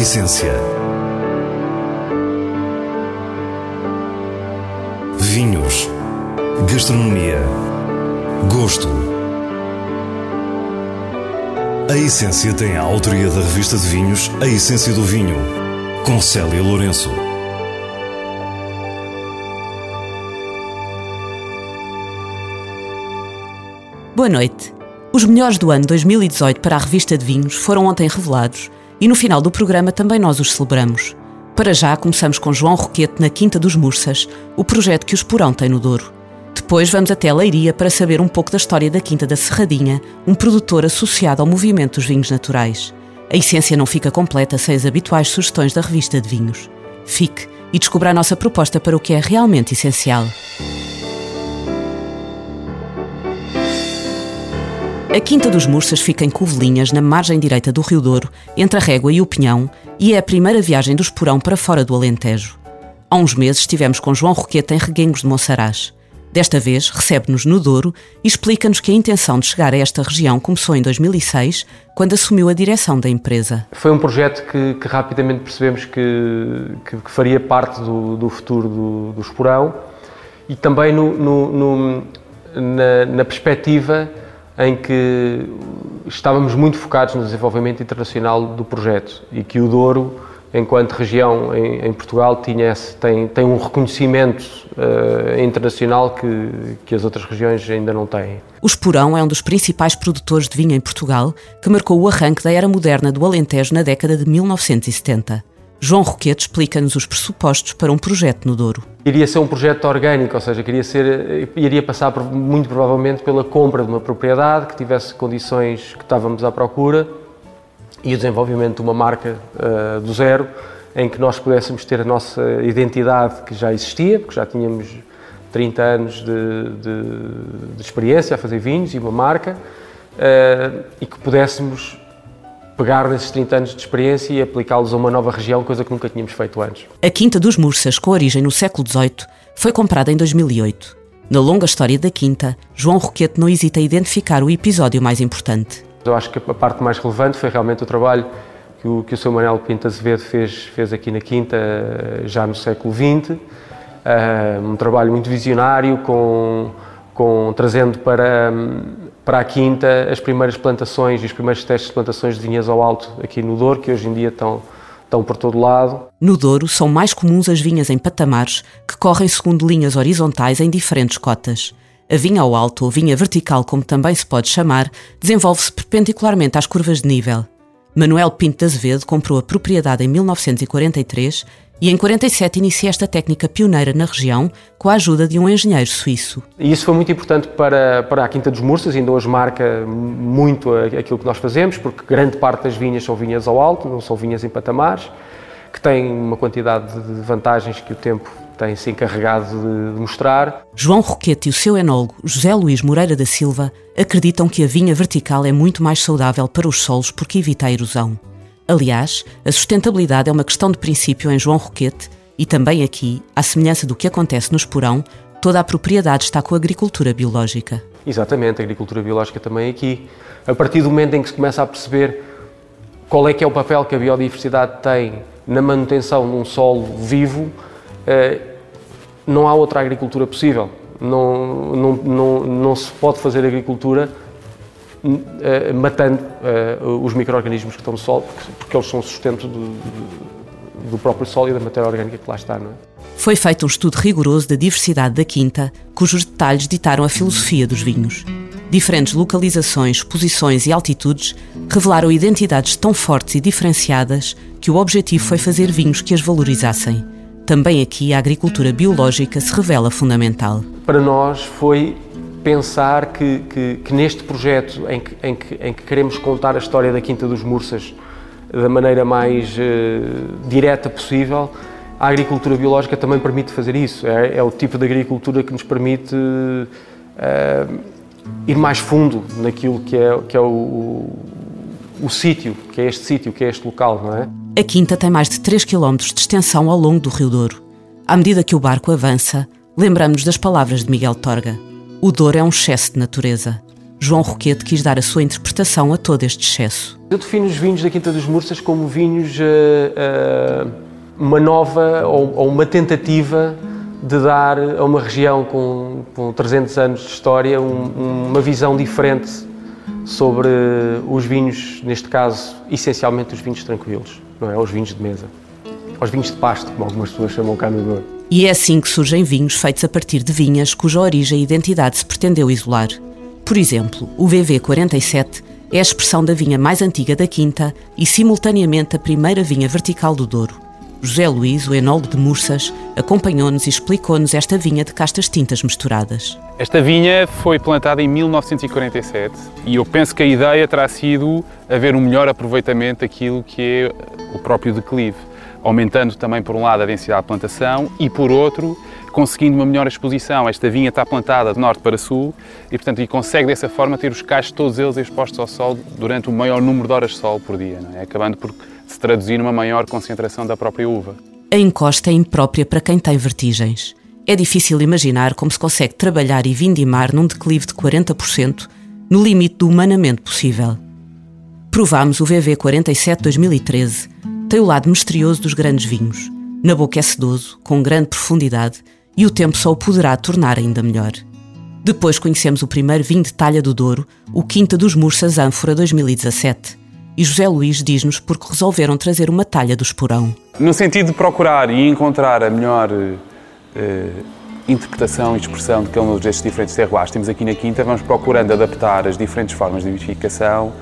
essência. Vinhos. Gastronomia. Gosto. A Essência tem a autoria da revista de vinhos A Essência do Vinho, com Célia Lourenço. Boa noite. Os melhores do ano 2018 para a revista de vinhos foram ontem revelados e no final do programa também nós os celebramos. Para já, começamos com João Roquete na Quinta dos Mursas, o projeto que o Esporão tem no Douro. Depois vamos até Leiria para saber um pouco da história da Quinta da Serradinha, um produtor associado ao movimento dos vinhos naturais. A essência não fica completa sem as habituais sugestões da revista de vinhos. Fique e descubra a nossa proposta para o que é realmente essencial. A Quinta dos Mursas fica em Covelinhas, na margem direita do Rio Douro, entre a Régua e o Pinhão, e é a primeira viagem do Esporão para fora do Alentejo. Há uns meses estivemos com João Roqueta em Reguengos de Monsaraz. Desta vez, recebe-nos no Douro e explica-nos que a intenção de chegar a esta região começou em 2006, quando assumiu a direção da empresa. Foi um projeto que, que rapidamente percebemos que, que, que, faria parte do, do futuro do, do Esporão e também no, no, no, na, na perspectiva em que estávamos muito focados no desenvolvimento internacional do projeto e que o Douro, enquanto região em, em Portugal, tinha tem, tem um reconhecimento uh, internacional que, que as outras regiões ainda não têm. O Esporão é um dos principais produtores de vinho em Portugal, que marcou o arranque da era moderna do Alentejo na década de 1970. João Roquete explica-nos os pressupostos para um projeto no Douro. Iria ser um projeto orgânico, ou seja, queria ser, iria passar por, muito provavelmente pela compra de uma propriedade que tivesse condições que estávamos à procura e o desenvolvimento de uma marca uh, do zero, em que nós pudéssemos ter a nossa identidade que já existia, porque já tínhamos 30 anos de, de, de experiência a fazer vinhos e uma marca, uh, e que pudéssemos pegar nesses 30 anos de experiência e aplicá-los a uma nova região, coisa que nunca tínhamos feito antes. A Quinta dos Mursas, com origem no século XVIII, foi comprada em 2008. Na longa história da Quinta, João Roquete não hesita em identificar o episódio mais importante. Eu acho que a parte mais relevante foi realmente o trabalho que o, que o Sr. Manuel Pinto Azevedo fez, fez aqui na Quinta já no século XX. Uh, um trabalho muito visionário, com, com, trazendo para, para a quinta as primeiras plantações e os primeiros testes de plantações de vinhas ao alto aqui no Douro, que hoje em dia estão, estão por todo lado. No Douro são mais comuns as vinhas em patamares, que correm segundo linhas horizontais em diferentes cotas. A vinha ao alto, ou vinha vertical, como também se pode chamar, desenvolve-se perpendicularmente às curvas de nível. Manuel Pinto de Azevedo comprou a propriedade em 1943 e em 47 inicia esta técnica pioneira na região com a ajuda de um engenheiro suíço. E isso foi muito importante para, para a Quinta dos Mursas, ainda hoje marca muito aquilo que nós fazemos, porque grande parte das vinhas são vinhas ao alto, não são vinhas em patamares, que têm uma quantidade de vantagens que o tempo tem se encarregado de mostrar. João Roquete e o seu enólogo José Luís Moreira da Silva acreditam que a vinha vertical é muito mais saudável para os solos porque evita a erosão. Aliás, a sustentabilidade é uma questão de princípio em João Roquete e também aqui, à semelhança do que acontece no Esporão, toda a propriedade está com a agricultura biológica. Exatamente, a agricultura biológica também aqui. A partir do momento em que se começa a perceber qual é que é o papel que a biodiversidade tem na manutenção de um solo vivo, eh, não há outra agricultura possível. Não, não, não, não se pode fazer agricultura matando uh, os micro-organismos que estão no solo, porque, porque eles são o sustento do, do, próprio solo e da matéria orgânica que lá está. Não é? Foi feito um estudo rigoroso da diversidade da quinta, cujos detalhes ditaram a filosofia dos vinhos. Diferentes localizações, posições e altitudes revelaram identidades tão fortes e diferenciadas que o objetivo foi fazer vinhos que as valorizassem. Também aqui a agricultura biológica se revela fundamental. Para nós foi pensar que, que, que neste projeto em que, em, em que queremos contar a história da Quinta dos Mursas da maneira mais uh, direta possível, a agricultura biológica também permite fazer isso. É, é o tipo de agricultura que nos permite uh, ir mais fundo naquilo que é, que é o, o, o sítio, que é este sítio, que é este local, não é? A Quinta tem mais de 3 km de extensão ao longo do Rio Douro. À medida que o barco avança, lembramos das palavras de Miguel Torga. O Douro é um excesso de natureza. João Roquete quis dar a sua interpretação a todo este excesso. Eu defino os vinhos da Quinta dos Mursas como vinhos, uh, uh, uma nova ou, ou, uma tentativa de dar a uma região com, com 300 anos de história um, uma visão diferente sobre os vinhos, neste caso, essencialmente os vinhos tranquilos, não é? Os vinhos de mesa. Os vinhos de pasto, como algumas pessoas chamam cá no Douro. E é assim que surgem vinhos feitos a partir de vinhas cuja origem e identidade se pretendeu isolar. Por exemplo, o VV47 é a expressão da vinha mais antiga da Quinta e, simultaneamente, a primeira vinha vertical do Douro. José Luís, o enólogo de Mursas, acompanhou-nos e explicou-nos esta vinha de castas tintas misturadas. Esta vinha foi plantada em 1947 e eu penso que a ideia terá sido haver um melhor aproveitamento daquilo que é o próprio declive, aumentando também, por um lado, a densidade de plantação e, por outro, conseguindo uma melhor exposição. Esta vinha está plantada de norte para sul e, portanto, e consegue dessa forma ter os cachos todos eles expostos ao sol durante o maior número de horas de sol por dia, é? acabando por se traduzir numa maior concentração da própria uva. A encosta é imprópria para quem tem vertigens. É difícil imaginar como se consegue trabalhar e vindimar num declive de 40%, no limite do humanamente possível. Provámos o VV 47 2013. Tem o lado misterioso dos grandes vinhos. Na boca é sedoso, com grande profundidade e o tempo só o poderá tornar ainda melhor. Depois conhecemos o primeiro vinho de talha do Douro, o Quinta dos Mursas Ânfora 2017. E José Luís diz-nos porque resolveram trazer uma talha do esporão. No sentido de procurar e encontrar a melhor eh, interpretação e expressão de cada um destes diferentes terroirs temos aqui na Quinta, vamos procurando adaptar as diferentes formas de vinificação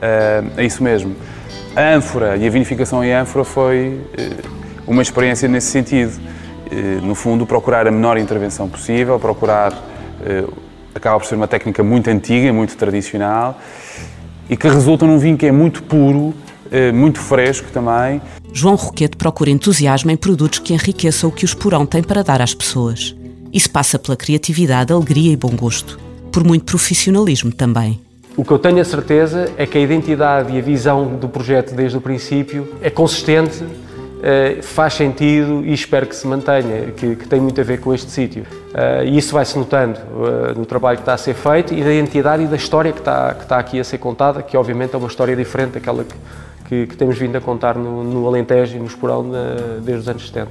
eh, a isso mesmo. A ânfora e a vinificação em ânfora foi eh, uma experiência nesse sentido eh, no fundo, procurar a menor intervenção possível, procurar. Eh, acaba por ser uma técnica muito antiga, muito tradicional e que resulta num vinho que é muito puro, muito fresco também. João Roquete procura entusiasmo em produtos que enriqueçam o que o esporão tem para dar às pessoas. Isso passa pela criatividade, alegria e bom gosto, por muito profissionalismo também. O que eu tenho a certeza é que a identidade e a visão do projeto desde o princípio é consistente Uh, faz sentido e espero que se mantenha, que, que tem muito a ver com este sítio. Uh, e isso vai-se notando uh, no trabalho que está a ser feito e da identidade e da história que está, que está aqui a ser contada, que obviamente é uma história diferente daquela que, que, que temos vindo a contar no, no Alentejo e no Esporão desde os anos 70.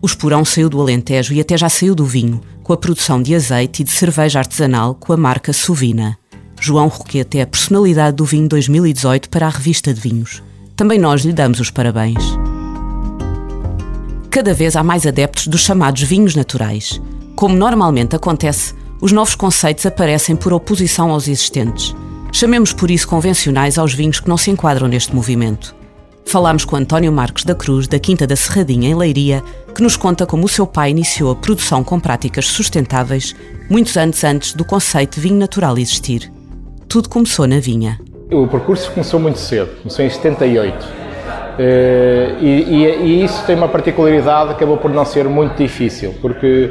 O Esporão saiu do Alentejo e até já saiu do vinho, com a produção de azeite e de cerveja artesanal com a marca Suvina. João Roquete é a personalidade do vinho 2018 para a revista de vinhos. Também nós lhe damos os parabéns cada vez há mais adeptos dos chamados vinhos naturais. Como normalmente acontece, os novos conceitos aparecem por oposição aos existentes. Chamemos por isso convencionais aos vinhos que não se enquadram neste movimento. Falámos com António Marques da Cruz, da Quinta da Serradinha, em Leiria, que nos conta como o seu pai iniciou a produção com práticas sustentáveis muitos anos antes do conceito de vinho natural existir. Tudo começou na vinha. O percurso começou muito cedo, começou em 78. Eh, e, e, e, isso tem uma particularidade que acabou por não ser muito difícil, porque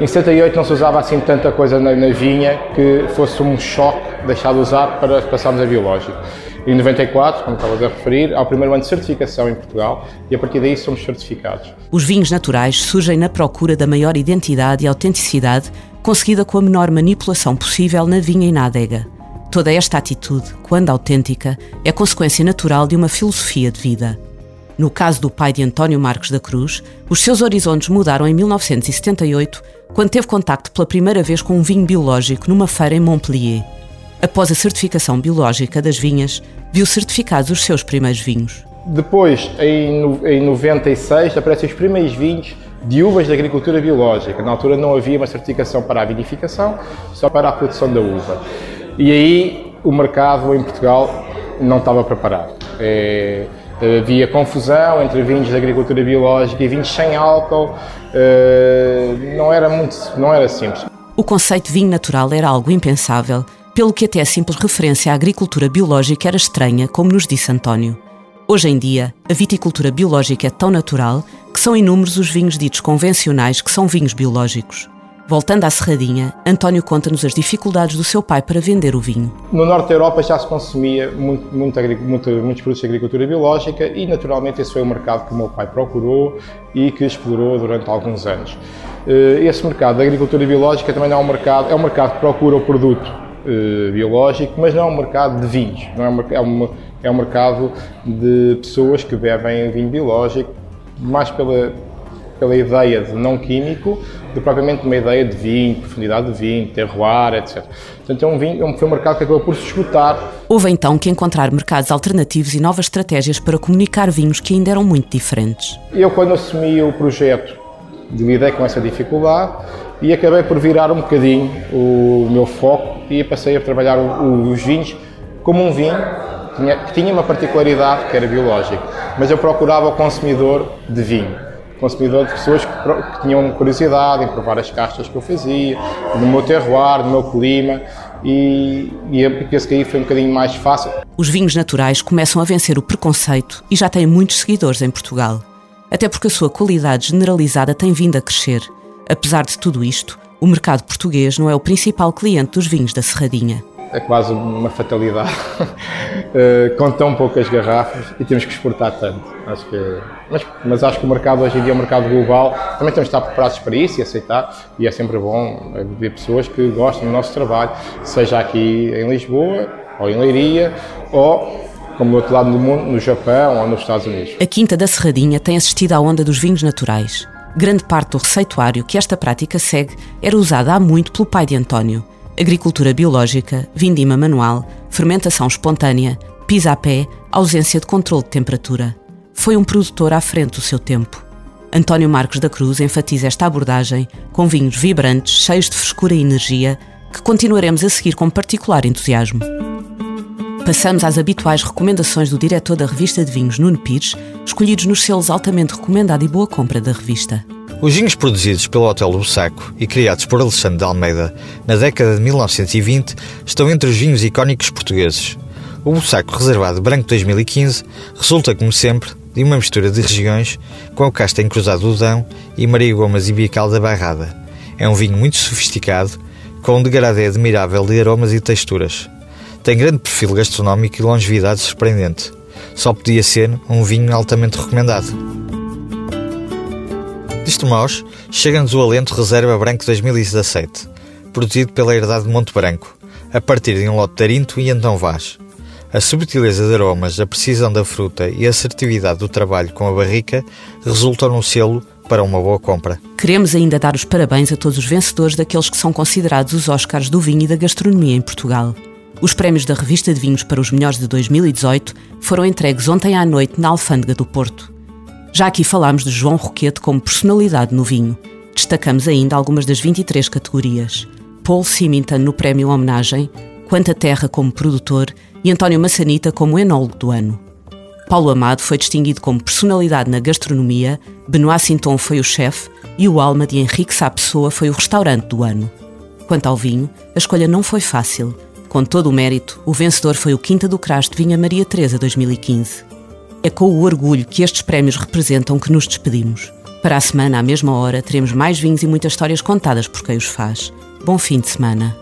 em 78 não se usava assim tanta coisa na, na vinha que fosse um choque deixar de usar para passarmos a biológico. Em 94, como estavas a referir, há o primeiro ano de certificação em Portugal e a partir daí somos certificados. Os vinhos naturais surgem na procura da maior identidade e autenticidade conseguida com a menor manipulação possível na vinha e na adega. Toda esta atitude, quando autêntica, é consequência natural de uma filosofia de vida. No caso do pai de António Marcos da Cruz, os seus horizontes mudaram em 1978, quando teve contacto pela primeira vez com um vinho biológico numa feira em Montpellier. Após a certificação biológica das vinhas, viu certificados os seus primeiros vinhos. Depois, em 96, aparecem os primeiros vinhos de uvas de agricultura biológica. Na altura não havia uma certificação para a vinificação, só para a produção da uva. E aí o mercado em Portugal não estava preparado. É, havia confusão entre vinhos de agricultura biológica e vinhos sem álcool. É, não era muito, não era simples. O conceito de vinho natural era algo impensável, pelo que até a simples referência à agricultura biológica era estranha, como nos disse António. Hoje em dia, a viticultura biológica é tão natural que são inúmeros os vinhos ditos convencionais que são vinhos biológicos. Voltando à Serradinha, António conta-nos as dificuldades do seu pai para vender o vinho. No norte da Europa já se consumia muito, muito, muito, muitos produtos de agricultura biológica e, naturalmente, esse foi o mercado que o meu pai procurou e que explorou durante alguns anos. Eh, esse mercado da agricultura biológica também é um mercado, é um mercado que procura o produto uh, biológico, mas não é um mercado de vinhos, não é, um, é, uma, é um mercado de pessoas que bebem vinho biológico, mais pela, pela ideia de não químico, do propriamente uma ideia de vinho, profundidade de vinho, terroir, etc. Portanto, é um vinho, é foi um mercado que acabou por se esgotar. Houve então que encontrar mercados alternativos e novas estratégias para comunicar vinhos que ainda eram muito diferentes. Eu, quando assumi o projeto, lidei com essa dificuldade e acabei por virar um bocadinho o meu foco e passei a trabalhar os vinhos como um vinho que tinha uma particularidade que era biológico, mas eu procurava o consumidor de vinho, consumidor de pessoas que, que tinham curiosidade em provar as castas que eu fazia, no meu terroir, no meu clima e, e penso que aí foi um bocadinho mais fácil. Os vinhos naturais começam a vencer o preconceito e já têm muitos seguidores em Portugal, até porque a sua qualidade generalizada tem vindo a crescer Apesar de tudo isto, o mercado português não é o principal cliente dos vinhos da Serradinha. É quase uma fatalidade, eh, com tão poucas garrafas e temos que exportar tanto. Acho que, mas, mas, acho que o mercado hoje em dia é um mercado global, também temos de estar preparados para isso e aceitar, e é sempre bom ver pessoas que gostam do nosso trabalho, seja aqui em Lisboa, ou em Leiria, ou como do outro lado do mundo, no Japão ou nos Estados Unidos. A Quinta da Serradinha tem assistido à onda dos vinhos naturais. Grande parte do receituário que esta prática segue era usada há muito pelo pai de António. Agricultura biológica, vindima manual, fermentação espontânea, pisa a pé, ausência de controle de temperatura. Foi um produtor à frente do seu tempo. António Marcos da Cruz enfatiza esta abordagem com vinhos vibrantes, cheios de frescura e energia, que continuaremos a seguir com particular entusiasmo. Passamos às habituais recomendações do diretor da revista de vinhos, Nuno Pires, escolhidos nos selos altamente recomendado e boa compra da revista. Os vinhos produzidos pelo Hotel Bussaco e criados por Alexandre de Almeida na década de 1920 estão entre os vinhos icónicos portugueses. O Bussaco Reservado Branco 2015 resulta, como sempre, de uma mistura de regiões com a casta encruzada do Dão e Maria Gomas e Bical da Barrada. É um vinho muito sofisticado, com um degradê admirável de aromas e texturas. Tem grande perfil gastronómico e longevidade surpreendente. Só podia ser um vinho altamente recomendado. Disto Mós, chega-nos o Alento Reserva Branco 2017, produzido pela Herdade de Monte Branco, a partir de um lote de Arinto e Antão Vaz. A subtileza de aromas, a precisão da fruta e a assertividade do trabalho com a barrica resultam no selo para uma boa compra. Queremos ainda dar os parabéns a todos os vencedores daqueles que são considerados os Oscars do vinho e da gastronomia em Portugal. Os prémios da revista de vinhos para os melhores de 2018 foram entregues ontem à noite na Alfândega do Porto. Já aqui falámos de João Roquete como personalidade no vinho. Destacamos ainda algumas das 23 categorias. Paul Symington no prémio Homenagem, Quanta Terra como produtor e António Massanita como enólogo do ano. Paulo Amado foi distinguido como personalidade na gastronomia, Benoit Sinton foi o chefe e o Alma de Henrique Sá Pessoa foi o restaurante do ano. Quanto ao vinho, a escolha não foi fácil. Com todo o mérito, o vencedor foi o Quinta do Crasto Vinha Maria Teresa 2015. É com o orgulho que estes prémios representam que nos despedimos. Para a semana, à mesma hora, teremos mais vinhos e muitas histórias contadas por quem os faz. Bom fim de semana.